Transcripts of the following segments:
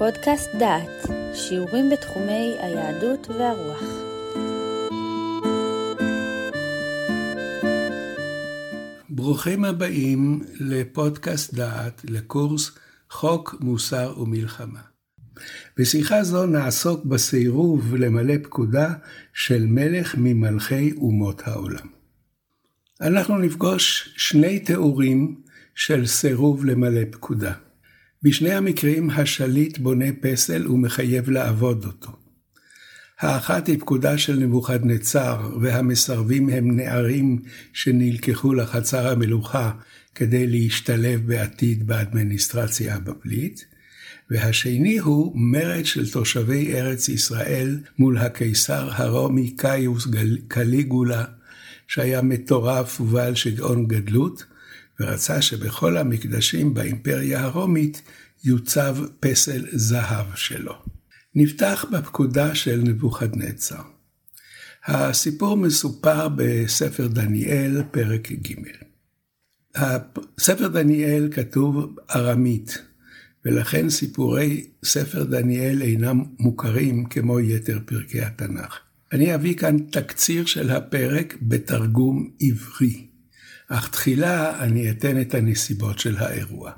פודקאסט דעת, שיעורים בתחומי היהדות והרוח. ברוכים הבאים לפודקאסט דעת, לקורס חוק, מוסר ומלחמה. בשיחה זו נעסוק בסירוב למלא פקודה של מלך ממלכי אומות העולם. אנחנו נפגוש שני תיאורים של סירוב למלא פקודה. בשני המקרים השליט בונה פסל ומחייב לעבוד אותו. האחת היא פקודה של נבוכדנצר, והמסרבים הם נערים שנלקחו לחצר המלוכה כדי להשתלב בעתיד באדמיניסטרציה הבבלית, והשני הוא מרד של תושבי ארץ ישראל מול הקיסר הרומי קאיוס קליגולה, שהיה מטורף ובעל שגעון גדלות, ורצה שבכל המקדשים באימפריה הרומית יוצב פסל זהב שלו. נפתח בפקודה של נבוכדנצר. הסיפור מסופר בספר דניאל, פרק ג'. ספר דניאל כתוב ארמית, ולכן סיפורי ספר דניאל אינם מוכרים כמו יתר פרקי התנ"ך. אני אביא כאן תקציר של הפרק בתרגום עברי. אך תחילה אני אתן את הנסיבות של האירוע.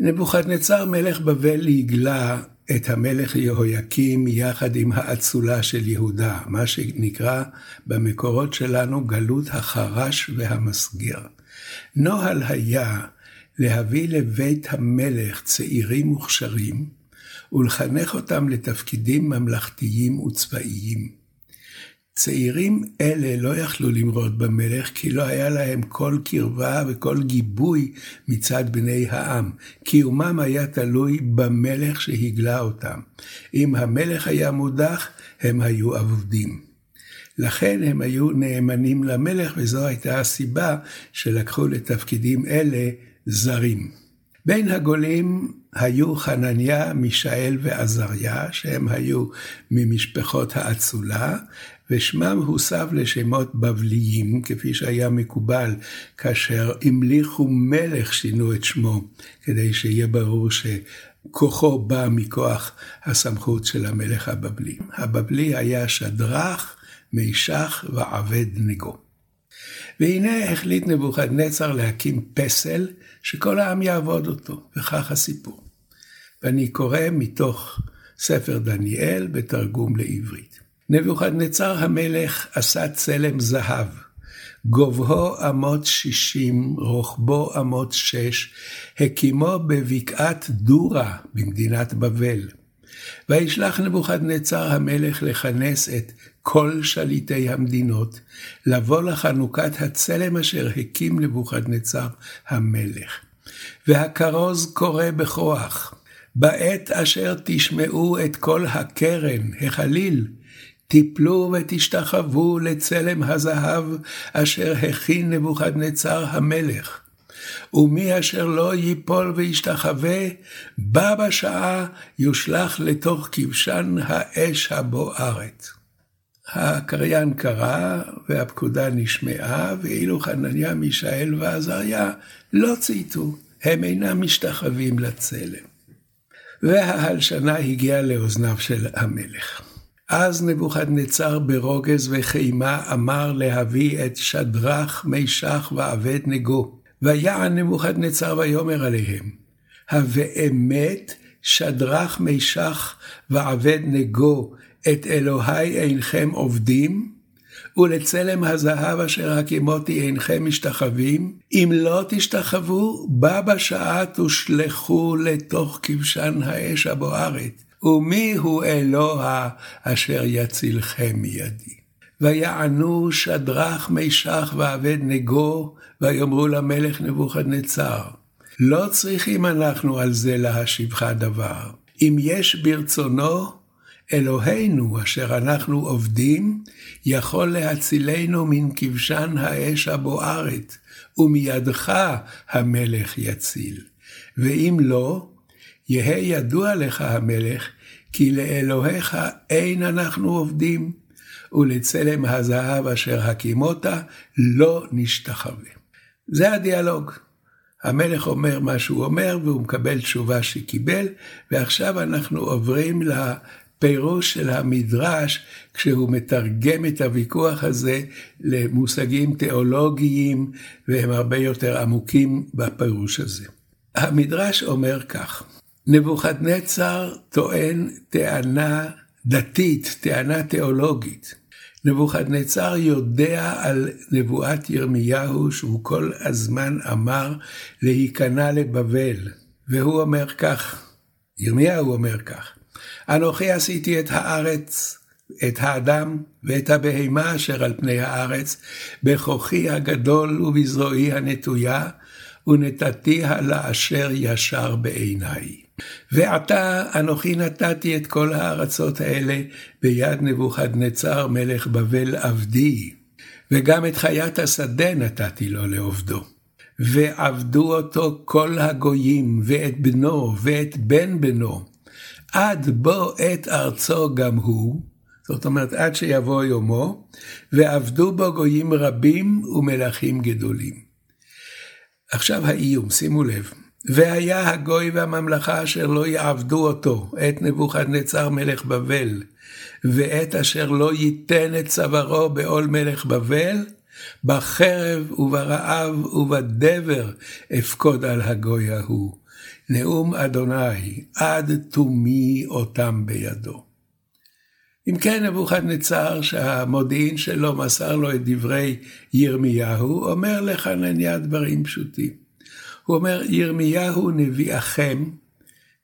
נבוכדנצר מלך בבל הגלה את המלך יהויקים יחד עם האצולה של יהודה, מה שנקרא במקורות שלנו גלות החרש והמסגר. נוהל היה להביא לבית המלך צעירים מוכשרים ולחנך אותם לתפקידים ממלכתיים וצבאיים. צעירים אלה לא יכלו למרוד במלך, כי לא היה להם כל קרבה וכל גיבוי מצד בני העם. קיומם היה תלוי במלך שהגלה אותם. אם המלך היה מודח, הם היו אבודים. לכן הם היו נאמנים למלך, וזו הייתה הסיבה שלקחו לתפקידים אלה זרים. בין הגולים היו חנניה, מישאל ועזריה, שהם היו ממשפחות האצולה, ושמם הוסב לשמות בבליים, כפי שהיה מקובל כאשר המליכו מלך שינו את שמו, כדי שיהיה ברור שכוחו בא מכוח הסמכות של המלך הבבלי. הבבלי היה שדרך, מישך ועבד נגו. והנה החליט נבוכדנצר להקים פסל שכל העם יעבוד אותו, וכך הסיפור. ואני קורא מתוך ספר דניאל בתרגום לעברית. נבוכדנצר המלך עשה צלם זהב, גובהו אמות שישים, רוחבו אמות שש, הקימו בבקעת דורה במדינת בבל. וישלח נבוכדנצר המלך לכנס את כל שליטי המדינות, לבוא לחנוכת הצלם אשר הקים נבוכדנצר המלך. והכרוז קורא בכוח, בעת אשר תשמעו את כל הקרן, החליל, תיפלו ותשתחוו לצלם הזהב אשר הכין נבוכדנצר המלך. ומי אשר לא ייפול וישתחווה, בה בשעה יושלך לתוך כבשן האש הבוערת. הקריין קרא, והפקודה נשמעה, ואילו חנניה, מישאל ועזריה לא צייתו, הם אינם משתחווים לצלם. וההלשנה הגיעה לאוזניו של המלך. אז נבוכדנצר ברוגז וחימה אמר להביא את שדרך, מישך ועבד נגו. ויען נבוכדנצר ויאמר עליהם, הבאמת שדרך, מישך ועבד נגו את אלוהי אינכם עובדים? ולצלם הזהב אשר הקימותי אינכם משתחווים? אם לא תשתחוו, בה בשעה תושלכו לתוך כבשן האש הבוערת. ומי הוא אלוה אשר יצילכם מידי? ויענו שדרך מישך ואבד נגו, ויאמרו למלך נבוכדנצר, לא צריכים אנחנו על זה להשיבך דבר. אם יש ברצונו, אלוהינו אשר אנחנו עובדים, יכול להצילנו מן כבשן האש הבוערת, ומידך המלך יציל. ואם לא, יהא ידוע לך המלך, כי לאלוהיך אין אנחנו עובדים, ולצלם הזהב אשר הקימות לא נשתחווה. זה הדיאלוג. המלך אומר מה שהוא אומר והוא מקבל תשובה שקיבל, ועכשיו אנחנו עוברים לפירוש של המדרש כשהוא מתרגם את הוויכוח הזה למושגים תיאולוגיים והם הרבה יותר עמוקים בפירוש הזה. המדרש אומר כך, נבוכדנצר טוען טענה דתית, טענה תיאולוגית. נבוכדנצר יודע על נבואת ירמיהו שהוא כל הזמן אמר להיכנע לבבל, והוא אומר כך, ירמיהו אומר כך, אנוכי עשיתי את הארץ, את האדם ואת הבהמה אשר על פני הארץ, בכוחי הגדול ובזרועי הנטויה, ונתתיה לאשר ישר בעיניי. ועתה אנוכי נתתי את כל הארצות האלה ביד נבוכדנצר מלך בבל עבדי, וגם את חיית השדה נתתי לו לעובדו. ועבדו אותו כל הגויים, ואת בנו, ואת בן בנו, עד בוא את ארצו גם הוא, זאת אומרת עד שיבוא יומו, ועבדו בו גויים רבים ומלכים גדולים. עכשיו האיום, שימו לב. והיה הגוי והממלכה אשר לא יעבדו אותו, את נבוכדנצר מלך בבל, ואת אשר לא ייתן את צווארו בעול מלך בבל, בחרב וברעב ובדבר אפקוד על הגוי ההוא. נאום אדוני, עד תומי אותם בידו. אם כן, נבוכדנצר, שהמודיעין שלו מסר לו את דברי ירמיהו, אומר לחנניה דברים פשוטים. הוא אומר, ירמיהו נביאכם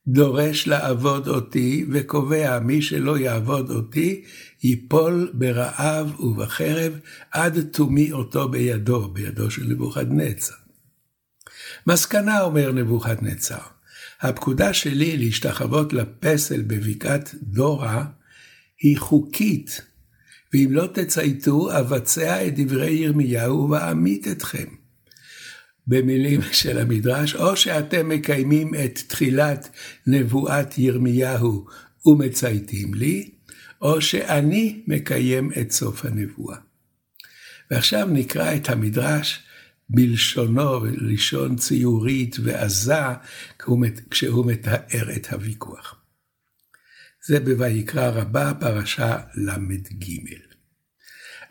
דורש לעבוד אותי, וקובע מי שלא יעבוד אותי, ייפול ברעב ובחרב, עד תומי אותו בידו, בידו של נבוכדנצר. מסקנה, אומר נבוכדנצר, הפקודה שלי להשתחוות לפסל בבקעת דורה היא חוקית, ואם לא תצייתו, אבצע את דברי ירמיהו ואמית אתכם. במילים של המדרש, או שאתם מקיימים את תחילת נבואת ירמיהו ומצייתים לי, או שאני מקיים את סוף הנבואה. ועכשיו נקרא את המדרש בלשונו, לשון ציורית ועזה, כשהוא מתאר את הוויכוח. זה בויקרא רבה, פרשה ל"ג.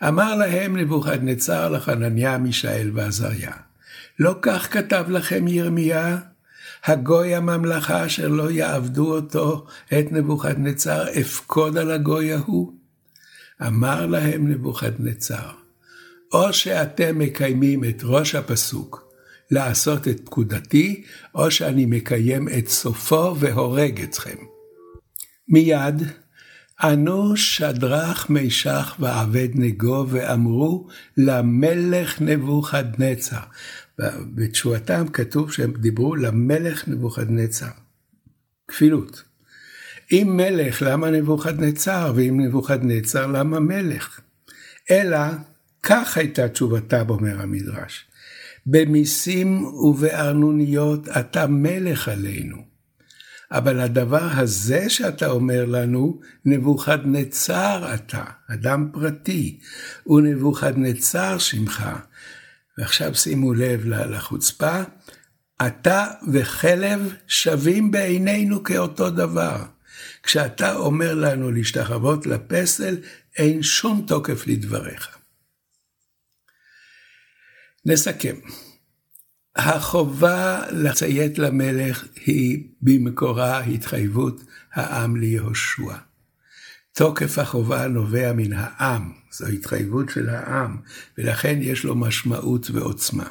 אמר להם נבוכדנצר לחנניה, מישאל ועזריה, לא כך כתב לכם ירמיה, הגוי הממלכה אשר לא יעבדו אותו את נבוכדנצר, אפקוד על הגוי ההוא. אמר להם נבוכדנצר, או שאתם מקיימים את ראש הפסוק, לעשות את פקודתי, או שאני מקיים את סופו והורג אתכם. מיד ענו שדרך מישך ועבד נגו ואמרו למלך נבוכדנצר. בתשועתם כתוב שהם דיברו למלך נבוכדנצר. כפילות. אם מלך, למה נבוכדנצר? ואם נבוכדנצר, למה מלך? אלא, כך הייתה תשובתם, אומר המדרש. במיסים ובארנוניות אתה מלך עלינו. אבל הדבר הזה שאתה אומר לנו, נבוכדנצר אתה, אדם פרטי, ונבוכדנצר שמך. ועכשיו שימו לב לחוצפה, אתה וכלב שווים בעינינו כאותו דבר. כשאתה אומר לנו להשתחוות לפסל, אין שום תוקף לדבריך. נסכם. החובה לציית למלך היא במקורה התחייבות העם ליהושע. תוקף החובה נובע מן העם, זו התחייבות של העם, ולכן יש לו משמעות ועוצמה.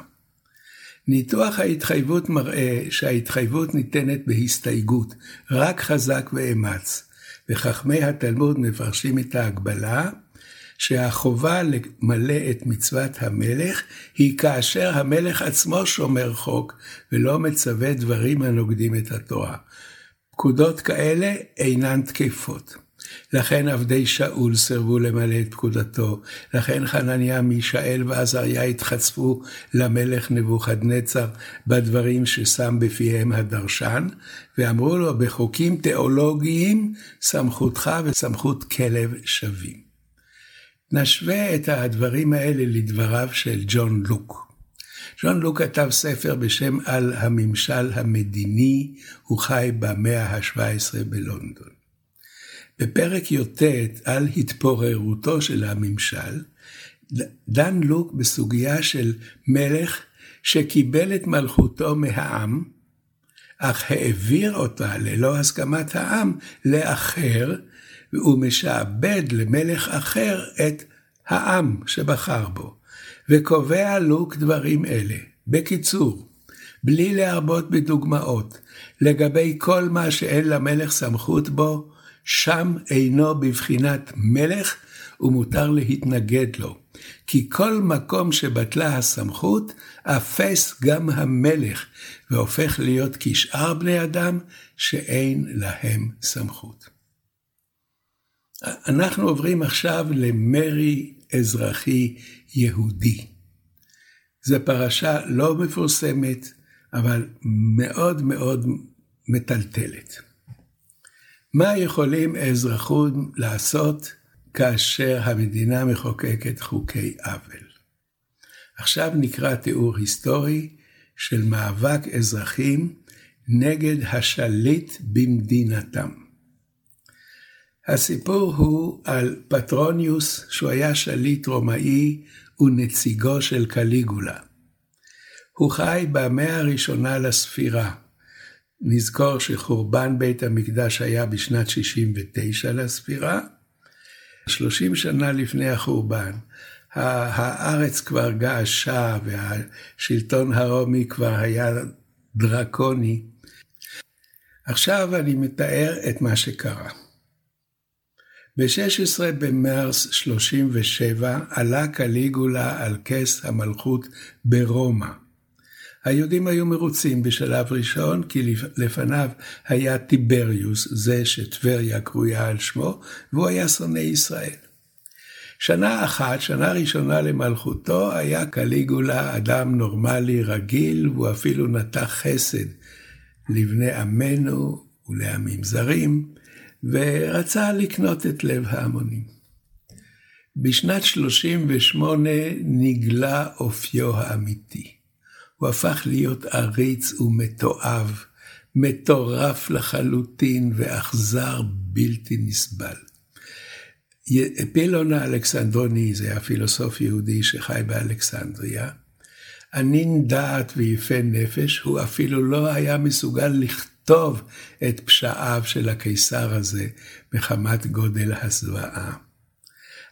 ניתוח ההתחייבות מראה שההתחייבות ניתנת בהסתייגות, רק חזק ואמץ, וחכמי התלמוד מפרשים את ההגבלה שהחובה למלא את מצוות המלך היא כאשר המלך עצמו שומר חוק ולא מצווה דברים הנוגדים את התורה. פקודות כאלה אינן תקפות. לכן עבדי שאול סירבו למלא את פקודתו, לכן חנניה, מישאל ועזריה התחצפו למלך נבוכדנצר בדברים ששם בפיהם הדרשן, ואמרו לו, בחוקים תיאולוגיים סמכותך וסמכות כלב שווים. נשווה את הדברים האלה לדבריו של ג'ון לוק. ז'אן לוק כתב ספר בשם על הממשל המדיני, הוא חי במאה ה-17 בלונדון. בפרק י"ט על התפוררותו של הממשל, דן לוק בסוגיה של מלך שקיבל את מלכותו מהעם, אך העביר אותה ללא הסכמת העם לאחר, והוא משעבד למלך אחר את העם שבחר בו, וקובע לוק דברים אלה. בקיצור, בלי להרבות בדוגמאות, לגבי כל מה שאין למלך סמכות בו, שם אינו בבחינת מלך ומותר להתנגד לו. כי כל מקום שבטלה הסמכות, אפס גם המלך, והופך להיות כשאר בני אדם שאין להם סמכות. אנחנו עוברים עכשיו למרי אזרחי יהודי. זו פרשה לא מפורסמת, אבל מאוד מאוד מטלטלת. מה יכולים האזרחים לעשות כאשר המדינה מחוקקת חוקי עוול? עכשיו נקרא תיאור היסטורי של מאבק אזרחים נגד השליט במדינתם. הסיפור הוא על פטרוניוס, שהוא היה שליט רומאי ונציגו של קליגולה. הוא חי במאה הראשונה לספירה. נזכור שחורבן בית המקדש היה בשנת 69 לספירה. 30 שנה לפני החורבן, הארץ כבר געשה והשלטון הרומי כבר היה דרקוני. עכשיו אני מתאר את מה שקרה. ב-16 במרס 37 עלה קליגולה על כס המלכות ברומא. היהודים היו מרוצים בשלב ראשון, כי לפניו היה טיבריוס, זה שטבריה קרויה על שמו, והוא היה שונא ישראל. שנה אחת, שנה ראשונה למלכותו, היה קליגולה אדם נורמלי, רגיל, והוא אפילו נטע חסד לבני עמנו ולעמים זרים, ורצה לקנות את לב ההמונים. בשנת 38 נגלה אופיו האמיתי. הוא הפך להיות עריץ ומתועב, מטורף לחלוטין ואכזר בלתי נסבל. פילון האלכסנדרוני זה היה פילוסוף יהודי שחי באלכסנדריה. ענין דעת ויפה נפש, הוא אפילו לא היה מסוגל לכתוב את פשעיו של הקיסר הזה מחמת גודל הזוועה.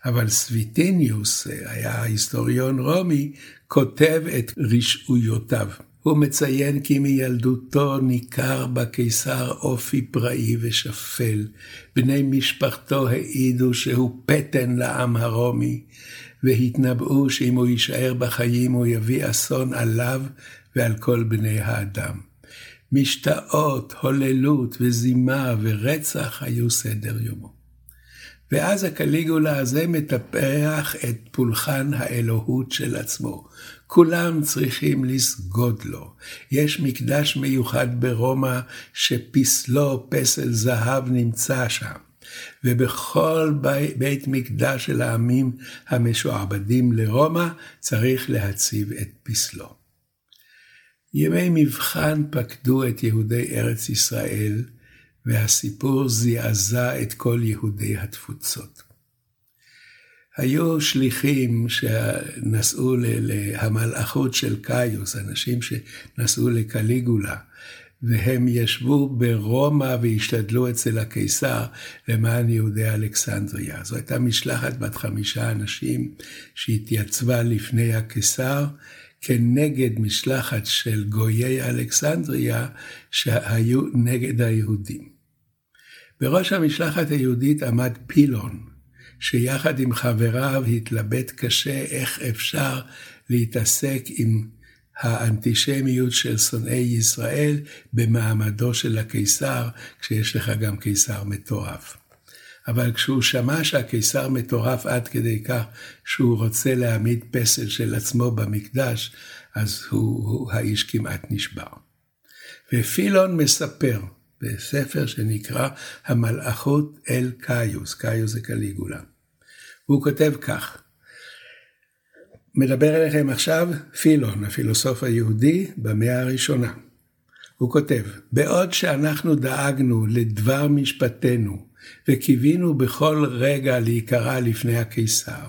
אבל סווטוניוס, היה היסטוריון רומי, כותב את רשעויותיו. הוא מציין כי מילדותו ניכר בקיסר אופי פראי ושפל. בני משפחתו העידו שהוא פתן לעם הרומי, והתנבאו שאם הוא יישאר בחיים הוא יביא אסון עליו ועל כל בני האדם. משתאות, הוללות וזימה ורצח היו סדר יומו. ואז הקליגולה הזה מטפח את פולחן האלוהות של עצמו. כולם צריכים לסגוד לו. יש מקדש מיוחד ברומא שפסלו, פסל זהב, נמצא שם. ובכל בית, מקדש של העמים המשועבדים לרומא צריך להציב את פסלו. ימי מבחן פקדו את יהודי ארץ ישראל, והסיפור זעזע את כל יהודי התפוצות. היו שליחים שנסעו להמלאכות של קאיוס, אנשים שנסעו לקליגולה, והם ישבו ברומא והשתדלו אצל הקיסר למען יהודי אלכסנדריה. זו הייתה משלחת בת חמישה אנשים שהתייצבה לפני הקיסר כנגד משלחת של גויי אלכסנדריה שהיו נגד היהודים. בראש המשלחת היהודית עמד פילון, שיחד עם חבריו התלבט קשה איך אפשר להתעסק עם האנטישמיות של שונאי ישראל במעמדו של הקיסר, כשיש לך גם קיסר מטורף. אבל כשהוא שמע שהקיסר מטורף עד כדי כך שהוא רוצה להעמיד פסל של עצמו במקדש, אז הוא, הוא האיש כמעט נשבר. ופילון מספר בספר שנקרא המלאכות אל קאיוס, קאיוס זה קליגולה. והוא כותב כך: מדבר אליכם עכשיו פילון, הפילוסוף היהודי במאה הראשונה. הוא כותב, בעוד שאנחנו דאגנו לדבר משפטנו וקיווינו בכל רגע להיקרא לפני הקיסר,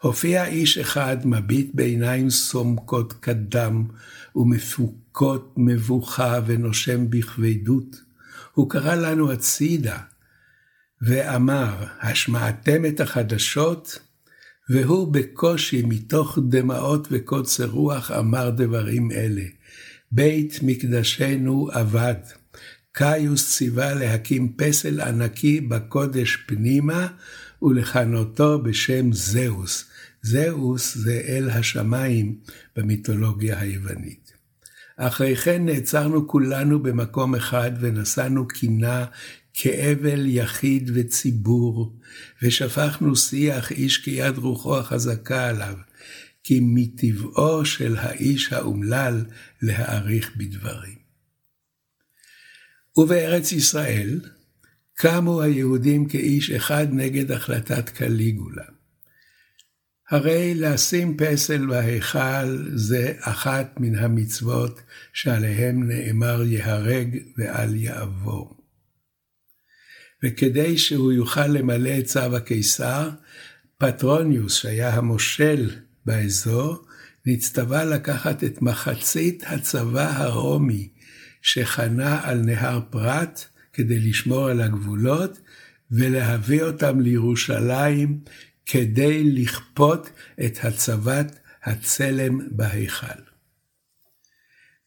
הופיע איש אחד מביט בעיניים סומקות כדם ומפוקות מבוכה ונושם בכבדות. הוא קרא לנו הצידה ואמר, השמעתם את החדשות? והוא בקושי מתוך דמעות וקוצר רוח אמר דברים אלה. בית מקדשנו אבד. קאיוס ציווה להקים פסל ענקי בקודש פנימה ולכנותו בשם זהוס. זהוס זה אל השמיים במיתולוגיה היוונית. אחרי כן נעצרנו כולנו במקום אחד ונשאנו קינה כאבל יחיד וציבור, ושפכנו שיח איש כיד רוחו החזקה עליו, כי מטבעו של האיש האומלל להעריך בדברים. ובארץ ישראל קמו היהודים כאיש אחד נגד החלטת קליגולה. הרי לשים פסל בהיכל זה אחת מן המצוות שעליהם נאמר יהרג ואל יעבור. וכדי שהוא יוכל למלא את צו הקיסר, פטרוניוס, שהיה המושל באזור, נצטווה לקחת את מחצית הצבא הרומי שחנה על נהר פרת כדי לשמור על הגבולות, ולהביא אותם לירושלים כדי לכפות את הצבת הצלם בהיכל.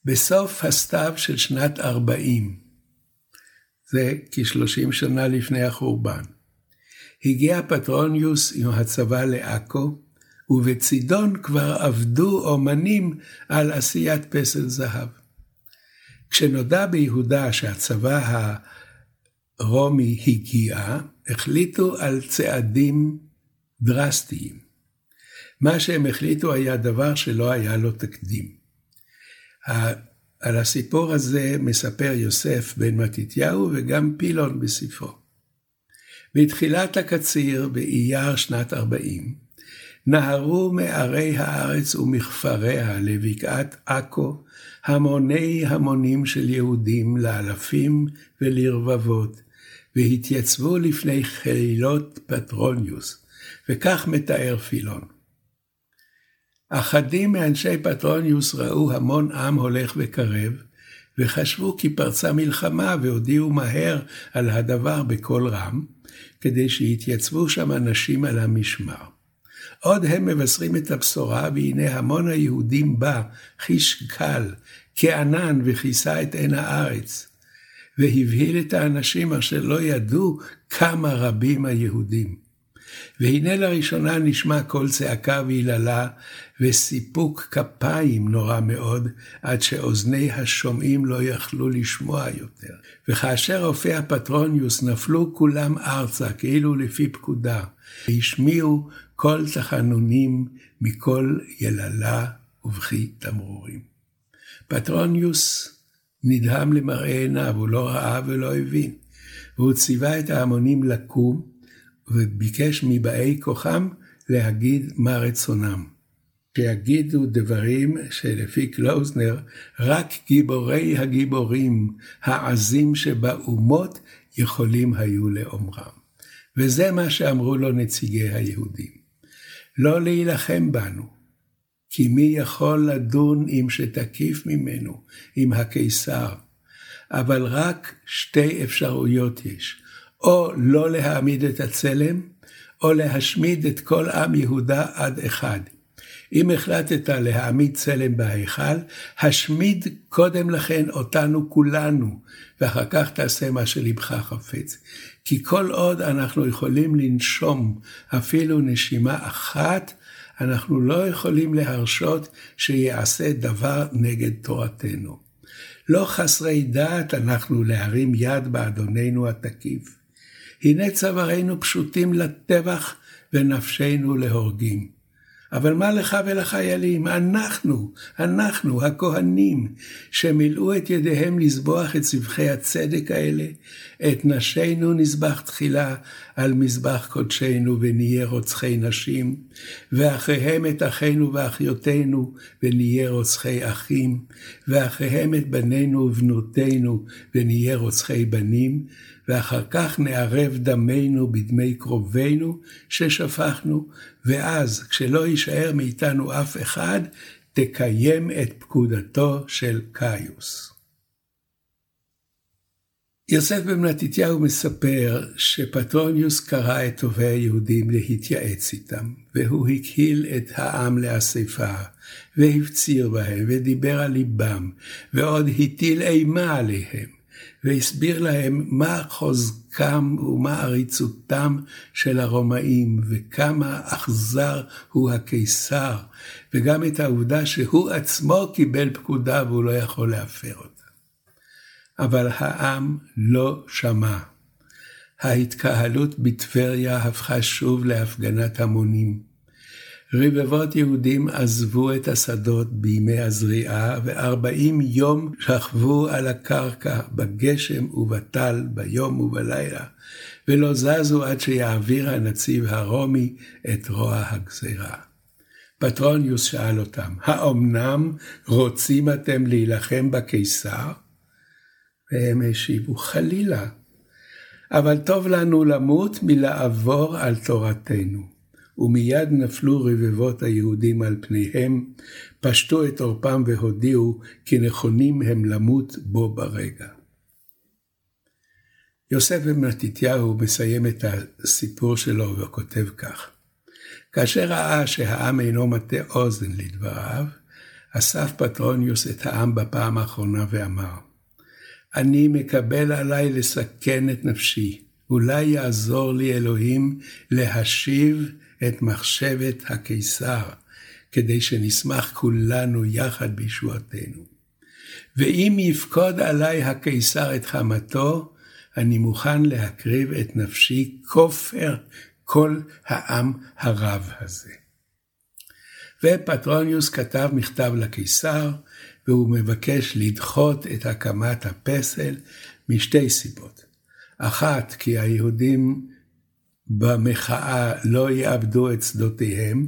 בסוף הסתיו של שנת 40, זה כשלושים שנה לפני החורבן. הגיע פטרוניוס עם הצבא לעכו, ובצידון כבר עבדו אומנים על עשיית פסל זהב. כשנודע ביהודה שהצבא הרומי הגיע, החליטו על צעדים דרסטיים. מה שהם החליטו היה דבר שלא היה לו תקדים. על הסיפור הזה מספר יוסף בן מתתיהו וגם פילון בספרו. בתחילת הקציר, באייר שנת 40, נהרו מערי הארץ ומכפריה לבקעת עכו המוני המונים של יהודים לאלפים ולרבבות, והתייצבו לפני חילות פטרוניוס, וכך מתאר פילון. אחדים מאנשי פטרוניוס ראו המון עם הולך וקרב, וחשבו כי פרצה מלחמה והודיעו מהר על הדבר בקול רם, כדי שיתייצבו שם אנשים על המשמר. עוד הם מבשרים את הבשורה, והנה המון היהודים בא, חיש קל, כענן וכיסה את עין הארץ, והבהיל את האנשים אשר לא ידעו כמה רבים היהודים. והנה לראשונה נשמע קול צעקה ויללה, וסיפוק כפיים נורא מאוד, עד שאוזני השומעים לא יכלו לשמוע יותר. וכאשר הופיע פטרוניוס, נפלו כולם ארצה, כאילו לפי פקודה, והשמיעו קול תחנונים מכל יללה ובכי תמרורים. פטרוניוס נדהם למראה עיניו, הוא לא ראה ולא הבין, והוא ציווה את ההמונים לקום, וביקש מבאי כוחם להגיד מה רצונם. שיגידו דברים שלפי קלוזנר, רק גיבורי הגיבורים, העזים שבאומות, יכולים היו לאומרם. וזה מה שאמרו לו נציגי היהודים. לא להילחם בנו, כי מי יכול לדון אם שתקיף ממנו, עם הקיסר? אבל רק שתי אפשרויות יש, או לא להעמיד את הצלם, או להשמיד את כל עם יהודה עד אחד. אם החלטת להעמיד צלם בהיכל, השמיד קודם לכן אותנו כולנו, ואחר כך תעשה מה שלבך חפץ. כי כל עוד אנחנו יכולים לנשום אפילו נשימה אחת, אנחנו לא יכולים להרשות שיעשה דבר נגד תורתנו. לא חסרי דעת אנחנו להרים יד באדוננו התקיף. הנה צווארינו פשוטים לטבח ונפשנו להורגים. אבל מה לך ולחיילים? אנחנו, אנחנו, הכהנים, שמילאו את ידיהם לזבוח את זבחי הצדק האלה, את נשינו נזבח תחילה על מזבח קודשנו ונהיה רוצחי נשים, ואחריהם את אחינו ואחיותינו ונהיה רוצחי אחים, ואחריהם את בנינו ובנותינו ונהיה רוצחי בנים, ואחר כך נערב דמנו בדמי קרובינו ששפכנו, ואז, כשלא יישאר מאיתנו אף אחד, תקיים את פקודתו של קאיוס. יוסף בן מתתיהו מספר שפטרוניוס קרא את טובי היהודים להתייעץ איתם, והוא הקהיל את העם לאספה, והפציר בהם, ודיבר על ליבם, ועוד הטיל אימה עליהם. והסביר להם מה חוזקם ומה עריצותם של הרומאים, וכמה אכזר הוא הקיסר, וגם את העובדה שהוא עצמו קיבל פקודה והוא לא יכול להפר אותה. אבל העם לא שמע. ההתקהלות בטבריה הפכה שוב להפגנת המונים. רבבות יהודים עזבו את השדות בימי הזריעה, וארבעים יום שכבו על הקרקע בגשם ובטל, ביום ובלילה, ולא זזו עד שיעביר הנציב הרומי את רוע הגזירה. פטרוניוס שאל אותם, האומנם רוצים אתם להילחם בקיסר? והם השיבו, חלילה, אבל טוב לנו למות מלעבור על תורתנו. ומיד נפלו רבבות היהודים על פניהם, פשטו את עורפם והודיעו כי נכונים הם למות בו ברגע. יוסף בן מתתיהו מסיים את הסיפור שלו וכותב כך: כאשר ראה שהעם אינו מטה אוזן לדבריו, אסף פטרוניוס את העם בפעם האחרונה ואמר, אני מקבל עליי לסכן את נפשי, אולי יעזור לי אלוהים להשיב את מחשבת הקיסר, כדי שנשמח כולנו יחד בישועתנו. ואם יפקוד עלי הקיסר את חמתו, אני מוכן להקריב את נפשי כופר כל העם הרב הזה. ופטרוניוס כתב מכתב לקיסר, והוא מבקש לדחות את הקמת הפסל משתי סיבות. אחת, כי היהודים במחאה לא יאבדו את שדותיהם,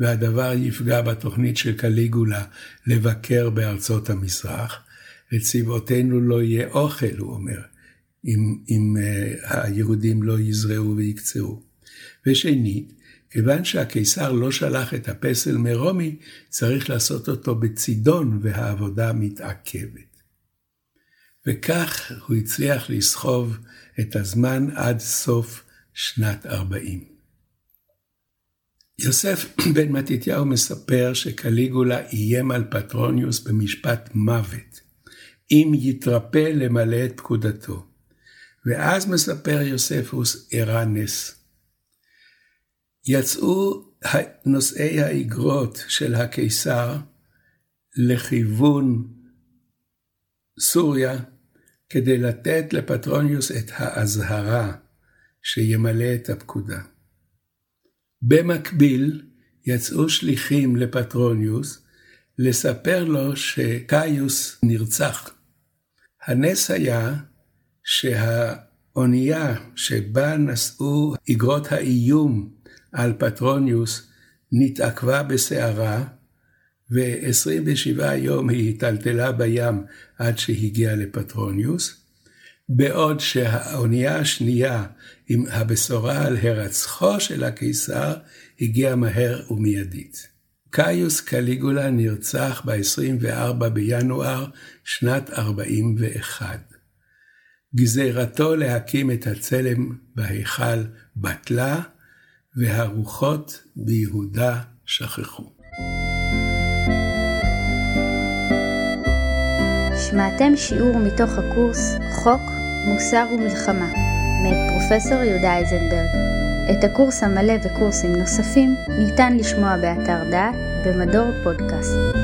והדבר יפגע בתוכנית של קליגולה לבקר בארצות המזרח. לצבאותינו לא יהיה אוכל, הוא אומר, אם, אם uh, היהודים לא יזרעו ויקצרו. ושנית, כיוון שהקיסר לא שלח את הפסל מרומי, צריך לעשות אותו בצידון, והעבודה מתעכבת. וכך הוא הצליח לסחוב את הזמן עד סוף שנת 40. יוסף בן מתתיהו מספר שקליגולה איים על פטרוניוס במשפט מוות, אם יתרפה למלא את פקודתו. ואז מספר יוספוס אירע נס. יצאו נושאי האיגרות של הקיסר לכיוון סוריה כדי לתת לפטרוניוס את האזהרה שימלא את הפקודה. במקביל יצאו שליחים לפטרוניוס לספר לו שקאיוס נרצח. הנס היה שהאונייה שבה נשאו אגרות האיום על פטרוניוס נתעכבה בסערה, ו-27 יום היא היטלטלה בים עד שהגיעה לפטרוניוס, בעוד שהאונייה השנייה עם הבשורה על היירצחו של הקיסר הגיעה מהר ומיידית. קאיוס קליגולה נרצח ב-24 בינואר שנת 41. גזירתו להקים את הצלם בהיכל בטלה, והרוחות ביהודה שכחו. שמעתם שיעור מתוך הקורס חוק, מוסר ומלחמה, מאת פרופסור יהודה איזנברג. את הקורס המלא וקורסים נוספים ניתן לשמוע באתר דעת במדור פודקאסט.